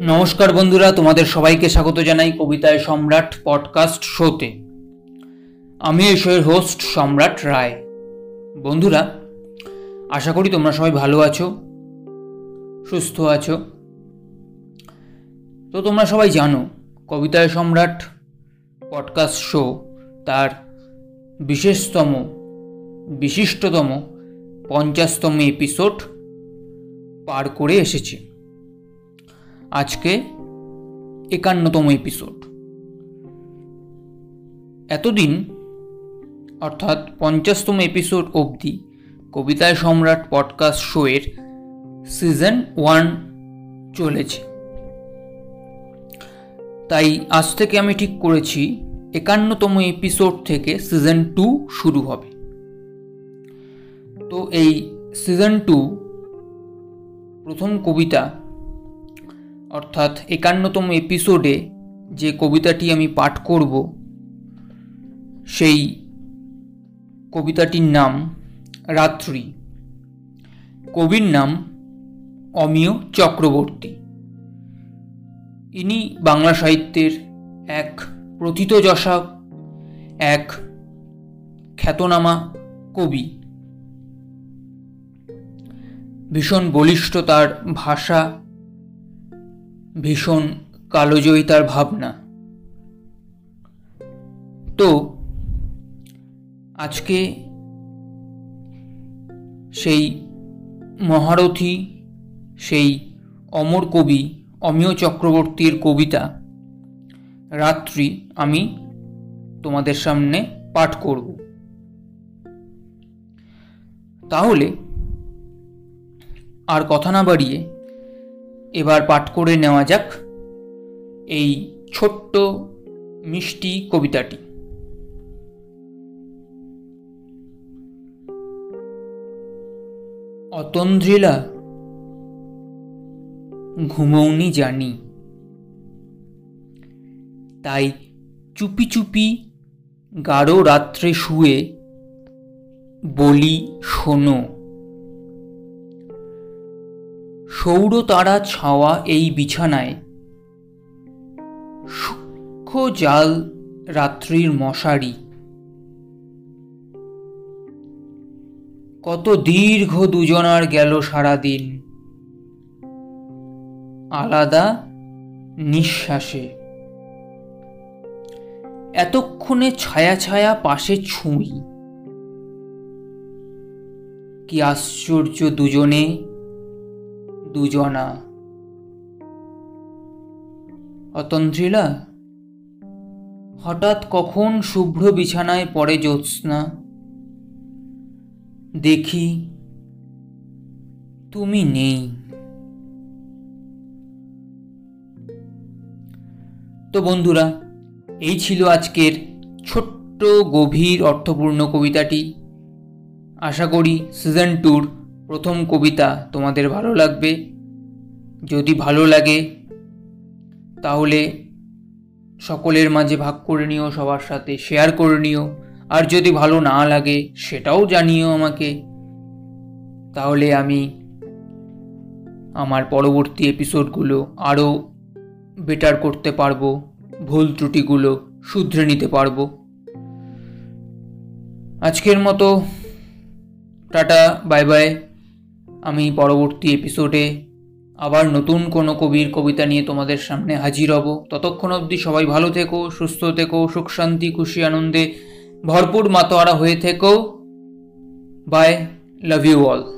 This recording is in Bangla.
নমস্কার বন্ধুরা, তোমাদের সবাইকে স্বাগত জানাই কবিতায় সম্রাট পডকাস্ট শোতে। আমি এই শোয়ের হোস্ট সম্রাট রায়। বন্ধুরা, আশা করি তোমরা সবাই ভালো আছো, সুস্থ আছো। তো তোমরা সবাই জানো, কবিতায় সম্রাট পডকাস্ট শো তার বিশেষতম, বিশিষ্টতম, পঞ্চাশতম এপিসোড পার করে এসেছে। আজকে একান্নতম এপিসোড এতদিন, অর্থাৎ পঞ্চাশতম এপিসোড অবধি কবিতায় সম্রাট পডকাস্ট শোয়ের সিজন ওয়ান চলেছে। তাই আজ থেকে আমি ঠিক করেছি, একান্নতম এপিসোড থেকে সিজন টু শুরু হবে। তো এই সিজন টু প্রথম কবিতা অর্থাৎ একান্নতম এপিসোডে যে কবিতাটি আমি পাঠ করব, সেই কবিতাটির নাম রাত্রি। কবির নাম অমিয় চক্রবর্তী। ইনি বাংলা সাহিত্যের এক প্রথিতযশা এক খ্যাতনামা কবি। ভীষণ বলিষ্ঠ তার ভাষা ভীষণ কালোজয়ী তার ভাবনা। তো, আজকে সেই মহারথী, সেই অমর কবি অমিয় চক্রবর্তীর কবিতা রাত্রি আমি তোমাদের সামনে পাঠ করব। তাহলে আর কথা না বাড়িয়ে এবার পাঠ করে নেওয়া যাক এই ছোট্ট মিষ্টি কবিতাটি। অতন্দ্রিলা ঘুমৌনি জানি। তাই চুপি চুপি গাঢ় রাত্রে শুয়ে বলি শোনো। সৌর তারা ছাওয়া এই বিছানায়। সূক্ষ্ম জাল রাত্রির মশারি। কত দীর্ঘ দুজনার গেল সারাদিন। আলাদা নিঃশ্বাসে। এতক্ষণে ছায়া ছায়া পাশে ছুঁই। কি আশ্চর্য দুজনে দুজনা। অতন্ত্রিলা হঠাৎ কখন শুভ্র বিছানায় পড়ে জ্যোৎস্না? দেখি, তুমি নেই। তো বন্ধুরা, এই ছিল আজকের ছোট্ট গভীর অর্থপূর্ণ কবিতাটি। আশা করি সিজন টুর প্রথম কবিতা তোমাদের ভালো লাগবে। যদি ভালো লাগে, তাহলে সকলের মাঝে ভাগ করে নিও, সবার সাথে শেয়ার করে নিও। আর যদি ভালো না লাগে, সেটাও জানিও আমাকে। তাহলে আমি আমার পরবর্তী এপিসোডগুলো আরও বেটার করতে পারব, ভুল ত্রুটিগুলো শুধরে নিতে পারব। আজকের মতো, টাটা বাই বাই আমি পরবর্তী এপিসোডে আবার নতুন কোনো কবির কবিতা নিয়ে তোমাদের সামনে হাজির হব। ততক্ষণ অবধি সবাই ভালো থেকো, সুস্থ থেকো, সুখ, শান্তি, খুশি, আনন্দে ভরপুর মাতোয়ারা হয়ে থেকো। By love you all